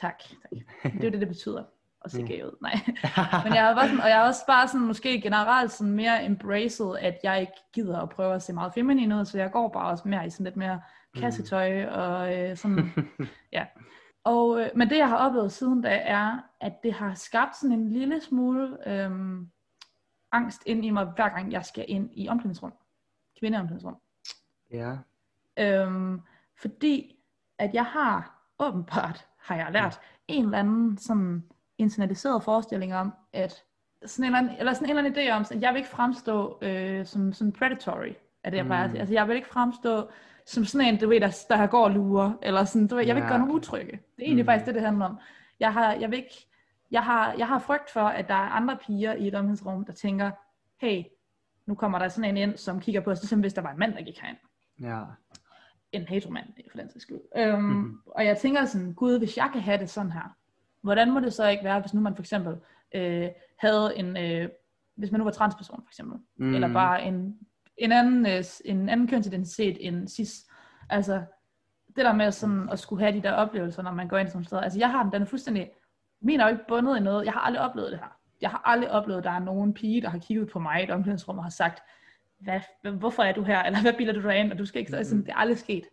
Tak, tak. Det er det, det betyder, at se Mm. gay ud. Nej. Men jeg har bare sådan, og jeg har også bare sådan måske generelt sådan mere embraced, at jeg ikke gider at prøve at se meget feminin ud, så jeg går bare også mere i sådan lidt mere kassetøj og øh, sådan, ja. Og, øh, men det jeg har oplevet siden da er, at det har skabt sådan en lille smule øhm, angst ind i mig, hver gang jeg skal ind i omklædningsrum. Kvindeomklædningsrum. ja. Øhm, fordi at jeg har åbenbart, har jeg lært, en eller anden sådan internaliseret forestilling om, at sådan en eller anden, eller sådan en eller anden idé om, at jeg vil ikke fremstå øh, som, som predatory, er det jeg plejer at sige. Mm. Altså jeg vil ikke fremstå som sådan en, du ved, der, der går og lurer, eller sådan, du ved, jeg vil ikke Ja, gøre nogen utrygge. Det er egentlig Mm. faktisk det, det handler om. Jeg, har, jeg vil ikke jeg har, jeg har frygt for, at der er andre piger i et omklædningsrum, der tænker, hey, nu kommer der sådan en ind, som kigger på os, ligesom hvis der var en mand, der gik herind. Ja. En heteromand, for den sags skyld. Øhm, mm-hmm. Og jeg tænker sådan, gud, hvis jeg kan have det sådan her, hvordan må det så ikke være, hvis nu man for eksempel øh, havde en, øh, hvis man nu var transperson for eksempel, Mm. eller bare en, en, anden, øh, en anden kønsidentitet end cis. Altså, det der med sådan at skulle have de der oplevelser, når man går ind sådan steder. Altså, jeg har den, den er fuldstændig, min er jo ikke bundet i noget. Jeg har aldrig oplevet det her. Jeg har aldrig oplevet, at der er nogen pige, der har kigget på mig i et omklædningsrum og har sagt, hvad, hvorfor er du her, eller hvad bilder du dig ind, og du skal ikke, sådan, det er aldrig sket.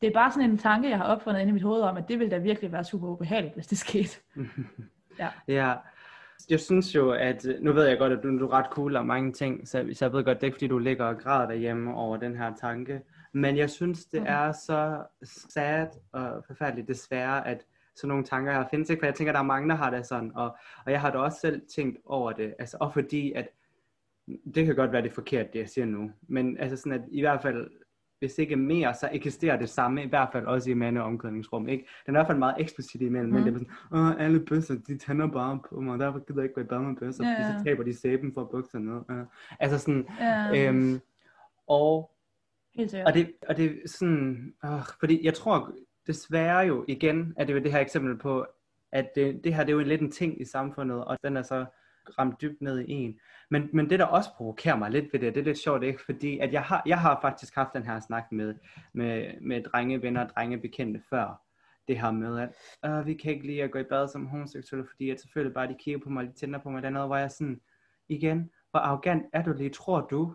Det er bare sådan en tanke, jeg har opfundet inde i mit hoved om, at det ville da virkelig være super ubehageligt, hvis det skete. Ja. Ja, jeg synes jo, at nu ved jeg godt, at du, du er ret cool om mange ting, så, så jeg ved godt, det er ikke fordi, du ligger og græder derhjemme over den her tanke. Men jeg synes, det Mhm. er så sad og forfærdeligt desværre, at sådan nogle tanker her findes ikke, for jeg tænker, der er mange, der har det sådan, og, og jeg har da også selv tænkt over det, altså, og fordi, at det kan godt være det er forkert, det jeg siger nu, men altså sådan, at i hvert fald, hvis ikke mere, så eksisterer det samme, i hvert fald også i mandeomklædningsrum, ikke? Den er i hvert fald meget eksplicit imellem, mm. men det er sådan, Åh, alle bøsser, de tænder bare på mig, og derfor gider jeg ikke i bad med bøsser, Ja, fordi så taber de sæben for bukserne. Ja. Altså sådan, Ja, øhm, og helt og det, og det er sådan, øh, fordi jeg tror desværre jo igen, at det er det her eksempel på, at det, det her det er jo lidt en ting i samfundet, og den er så ramt dybt ned i en. Men, men det der også provokerer mig lidt ved det, det er lidt sjovt, ikke? fordi at jeg har, jeg har faktisk haft den her snak med, med, med drengevenner og drengebekendte før, det her med, at øh, vi kan ikke lide at gå i bad som homoseksuelle, fordi at selvfølgelig bare de kigger på mig, de tænder på mig, der er noget, hvor jeg sådan, igen, hvor arrogant er du lige, tror du,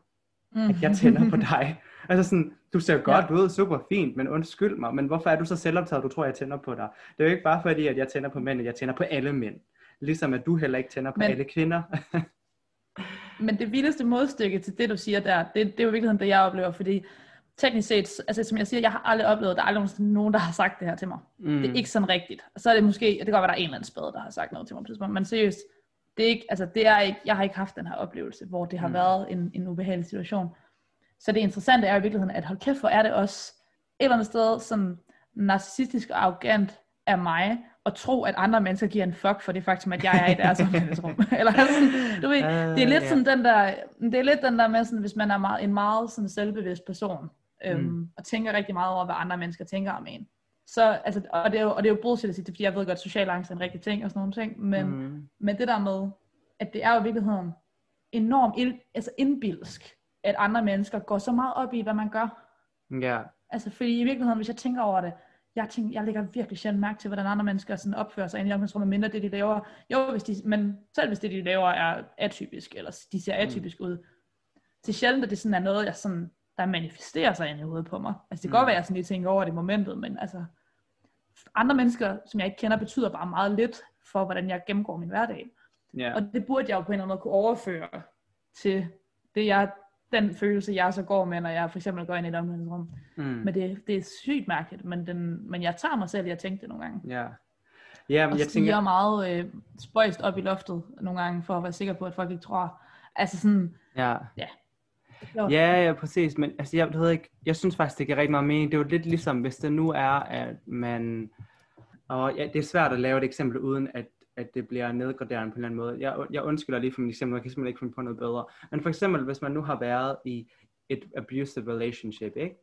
at jeg tænder på dig. Altså sådan, du ser godt ja. ud, super fint, men undskyld mig, men hvorfor er du så selvoptaget, du tror, jeg tænder på dig? Det er jo ikke bare fordi, at jeg tænder på mænd, jeg tænder på alle mænd. Ligesom at du heller ikke tænder på Men- alle kvinder. Men det vildeste modstykke til det, du siger der, det, det er jo i virkeligheden det, jeg oplever, fordi teknisk set, altså som jeg siger, jeg har aldrig oplevet, der er aldrig nogen, der har sagt det her til mig. Mm. Det er ikke sådan rigtigt. Og så er det måske, det kan godt være, der er en eller anden spade, der har sagt noget til mig på tidspunkt, men seriøst, det er ikke, altså det er ikke, jeg har ikke haft den her oplevelse, hvor det har Mm. mm. været en, en ubehagelig situation. Så det interessante er i virkeligheden, at hold kæft, hvor er det også et eller andet sted sådan narcissistisk og arrogant af mig, at tro, at andre mennesker giver en fuck for det faktum, at jeg er i deres omklædningsrum. Eller sådan, du ved, det er lidt Ah, sådan den der, det er lidt den der med sådan, hvis man er meget, en meget sådan selvbevidst person, øhm, Mm. og tænker rigtig meget over, hvad andre mennesker tænker om en. Så, altså, og, det er jo, og det er jo bullshit at sige det, fordi jeg ved godt, at social angst er en rigtig ting og sådan nogle ting, men, mm. Mm. men det der med, at det er jo i virkeligheden enormt il, altså indbilsk, at andre mennesker går så meget op i, hvad man gør. Ja. Altså, fordi i virkeligheden, hvis jeg tænker over det, jeg, tænker, jeg lægger virkelig sjældent mærke til, hvordan andre mennesker sådan opfører sig inde i omklædningsrummet, mindre det, de laver. Jo, hvis de, men selv hvis det, de laver, er atypisk, eller de ser atypisk ud. Det er sjældent, at det sådan er noget, jeg sådan, der manifesterer sig ind i hovedet på mig. Altså, det kan Mm. godt være, at jeg sådan lige tænker over det i momentet, men altså, andre mennesker, som jeg ikke kender, betyder bare meget lidt for, hvordan jeg gennemgår min hverdag. Ja. Og det burde jeg jo på en eller anden måde kunne overføre til det, jeg, den følelse, jeg så går med, når jeg for eksempel går ind i et omklædningsrum. Mm. Men det, det er sygt mærkeligt, men, den, men jeg tager mig selv i at tænke det nogle gange. Ja. Ja, men Og jeg tænker, meget øh, spøjst op i loftet nogle gange, for at være sikker på, at folk ikke tror. Altså sådan, ja. jo, Ja, ja, præcis. Men altså, jeg, det ved ikke, jeg synes faktisk, det giver rigtig meget mening. Det er jo lidt ligesom, hvis det nu er, at man... Og ja, det er svært at lave et eksempel, uden at, at det bliver nedgraderende på en eller anden måde. Jeg, jeg undskylder lige for mit eksempel, jeg kan simpelthen ikke finde på noget bedre. Men for eksempel, hvis man nu har været i et abusive relationship, ikke?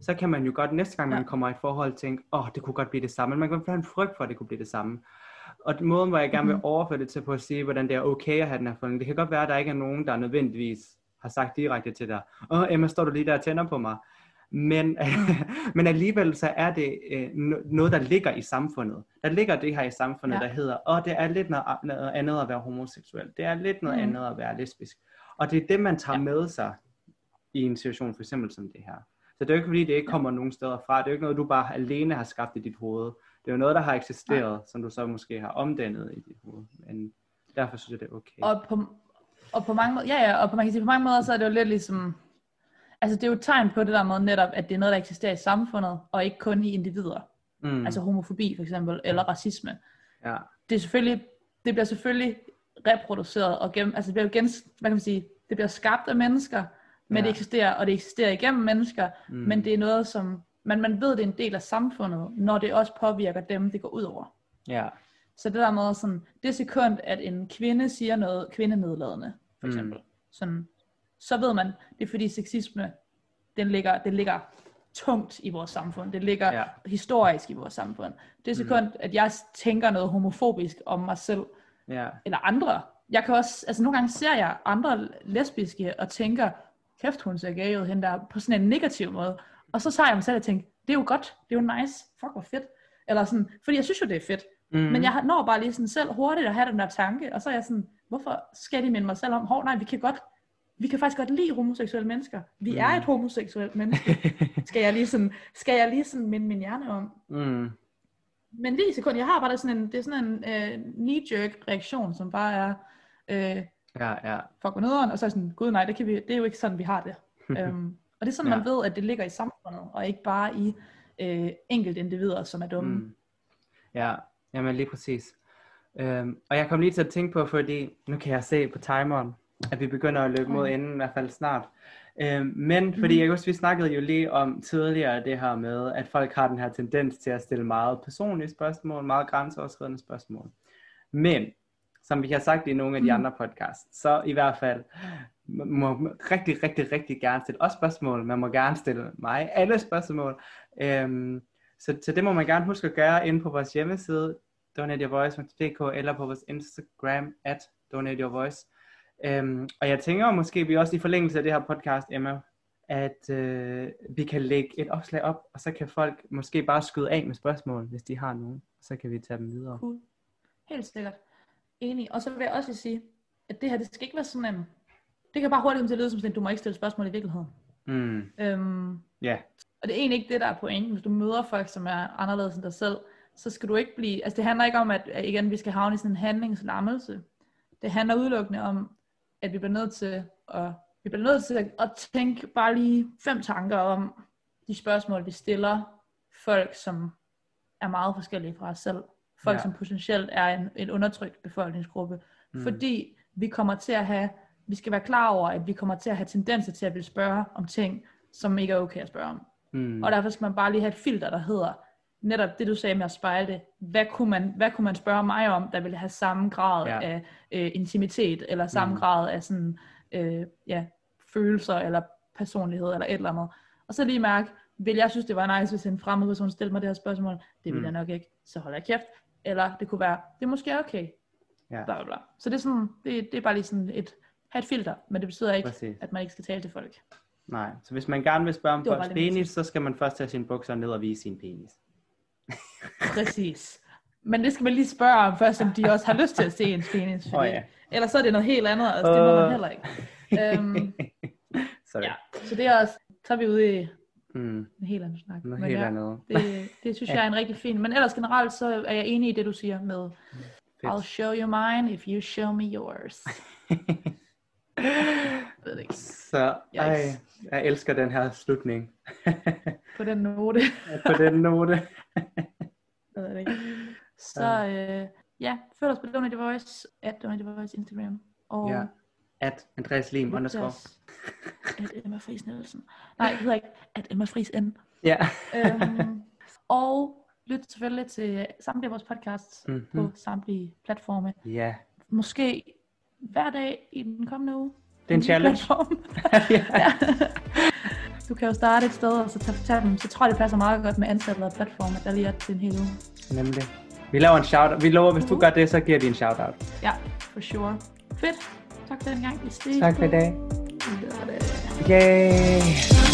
så kan man jo godt næste gang, man Ja. kommer i et forhold, tænke, åh, oh, det kunne godt blive det samme. Man kan have en frygt for, at det kunne blive det samme. Og den måden, hvor jeg gerne vil Mhm. overføre det til på at sige, hvordan det er okay at have den her forholdning, det kan godt være, at der ikke er nogen, der nødvendigvis har sagt direkte til dig, åh Emma, står du lige der og tænder på mig? Men, men alligevel så er det øh, no- noget, der ligger i samfundet. Der ligger det her i samfundet, ja. Ja. der hedder, åh, det er lidt noget, noget andet at være homoseksuel. Det er lidt noget Mm. andet at være lesbisk. Og det er det, man tager Ja. med sig i en situation for eksempel som det her. Så det er jo ikke fordi, det ikke Ja. kommer nogen steder fra. Det er jo ikke noget, du bare alene har skabt i dit hoved. Det er jo noget, der har eksisteret, som du så måske har omdannet i dit hoved. Men derfor synes jeg, det er okay. og på, og på mange måder, ja, ja, og på, man kan sige, på mange måder, så er det jo lidt ligesom, altså det er jo et tegn på det der med netop, at det er noget, der eksisterer i samfundet, og ikke kun i individer. mm. Mm. Altså homofobi for eksempel, eller racisme. ja. det er selvfølgelig, det bliver selvfølgelig reproduceret og gennem, altså det bliver jo gens, hvad kan man sige, det bliver skabt af mennesker, men Ja. det eksisterer, og det eksisterer igennem mennesker, Mm. mm. men det er noget, som, man, man ved, det er en del af samfundet, når det også påvirker dem, det går ud over. ja. Så det der med sådan, det sekund, at en kvinde siger noget kvindenedladende, for Mm. eksempel, sådan, så ved man, det er fordi sexisme, den ligger, det ligger tungt i vores samfund. Det ligger Ja. historisk i vores samfund. Det sekund, at jeg tænker noget homofobisk om mig selv, Ja. eller andre. Jeg kan også, altså nogle gange ser jeg andre lesbiske og tænker, kæft hun ser gay ud, hende der, på sådan en negativ måde. Og så tager jeg mig selv og tænker, det er jo godt, det er jo nice, fuck hvor fedt. Eller sådan, fordi jeg synes jo, det er fedt. Mm. Men jeg når bare lige sådan selv hurtigt at have den der tanke, og så er jeg sådan, hvorfor skal de minde mig selv om, hov nej, vi kan godt, vi kan faktisk godt lide homoseksuelle mennesker. Vi mm. er et homoseksuelt menneske. skal jeg lige sådan, skal jeg lige sådan minde min hjerne om. mm. Men lige sekund, jeg har bare sådan en, det er sådan en øh, knee-jerk reaktion, som bare er, øh, Ja, ja. fuck nederen, og så er sådan, gud nej, det, kan vi, det er jo ikke sådan, vi har det. øhm, og det er sådan, Ja. man ved, at det ligger i samfundet, og ikke bare i øh, enkelte individer, som er dumme. Mm. Ja, jamen lige præcis. Øhm, og jeg kom lige til at tænke på, fordi nu kan jeg se på timeren, at vi begynder at løbe mod enden, i hvert fald snart. Øhm, men fordi jeg husker, vi snakkede jo lige om tidligere det her med, at folk har den her tendens til at stille meget personlige spørgsmål, meget grænseoverskridende spørgsmål. Men, som vi har sagt i nogle af de andre podcasts, så i hvert fald må rigtig, rigtig, rigtig gerne stille os spørgsmål. Man må gerne stille mig alle spørgsmål. Øhm, så, så det må man gerne huske at gøre inde på vores hjemmeside, donateyourvoice.dk, eller på vores Instagram, at donateyourvoice. Øhm, og jeg tænker måske, vi også i forlængelse af det her podcast, Emma, at øh, vi kan lægge et opslag op, og så kan folk måske bare skyde af med spørgsmål, hvis de har nogen. Så kan vi tage dem videre. Cool. Helt sikkert. Enig. Og så vil jeg også sige, at det her, det skal ikke være sådan en... Det kan bare hurtigt komme til at lyde som sådan, en, du må ikke stille spørgsmål i virkeligheden. Mm. Øhm, Ja, og det er egentlig ikke det, der er pointen. Hvis du møder folk, som er anderledes end dig selv, så skal du ikke blive... Altså det handler ikke om, at at igen, vi skal havne i sådan en handlingslammelse. Det handler udelukkende om, at vi bliver nødt til at, vi bliver nødt til at tænke bare lige fem tanker om de spørgsmål, vi stiller folk, som er meget forskellige fra os selv. Folk, Ja. som potentielt er en, en undertrykt befolkningsgruppe. Mm. Fordi vi kommer til at have, vi skal være klar over, at vi kommer til at have tendenser til at ville spørge om ting, som ikke er okay at spørge om. mm. Og derfor skal man bare lige have et filter, der hedder, netop det du sagde med at spejle det, hvad kunne man, hvad kunne man spørge mig om, der ville have samme grad Ja. af øh, intimitet, eller samme mm. grad af sådan, øh, ja, følelser, eller personlighed, eller et eller andet. Og så lige mærke, vil jeg synes, det var nice, hvis en fremmed person stillede mig det her spørgsmål? Det vil Mm. jeg nok ikke. Så holder jeg kæft. Eller det kunne være, det er måske okay. Ja. Bla, bla, bla. Så det er, sådan, det, det er bare lige sådan et, have et filter, men det betyder ikke, Præcis. at man ikke skal tale til folk. Nej, så hvis man gerne vil spørge om folks penis, så skal man først tage sine bukser ned og vise sin penis. Præcis. Men det skal man lige spørge om først, om de også har lyst til at se ens penis. Fordi, Åh, ja. Ellers så er det noget helt andet, og det må man heller ikke. Øhm, Sorry. ja, så det er også, så er vi ude i Mm, en helt anden snak. noget Men helt ja, andet. Det, det synes jeg er en rigtig fin. Men ellers generelt, så er jeg enig i det, du siger med, I'll show you mine if you show me yours. Ved ikke. Så ej, jeg elsker den her slutning. På den note. På den note. Jeg ved det ikke. Så øh, ja, følg os på Donate Your Voice, at Donate Your Voice Instagram. Og Ja. At Andreas Lim underscore. At Emma Friis Nielsen. Nej, det hedder ikke, at Emma Friis N. Ja. øhm, og lyt selvfølgelig til samtlige af vores podcasts Mhm. på samtlige platforme. Ja. Måske hver dag i den kommende uge. Det er en challenge. ja. ja. Du kan jo starte et sted, og så tage, tage dem. Så tror jeg, det passer meget godt med antallet af platforme, der lige er til en hel uge. Nemlig. Vi laver en shout Vi lover, hvis du Mhm. gør det, så giver vi en shout-out. Ja, for sure. Fedt. Tak for den gang. Vi ses Tak for i dag. Yay!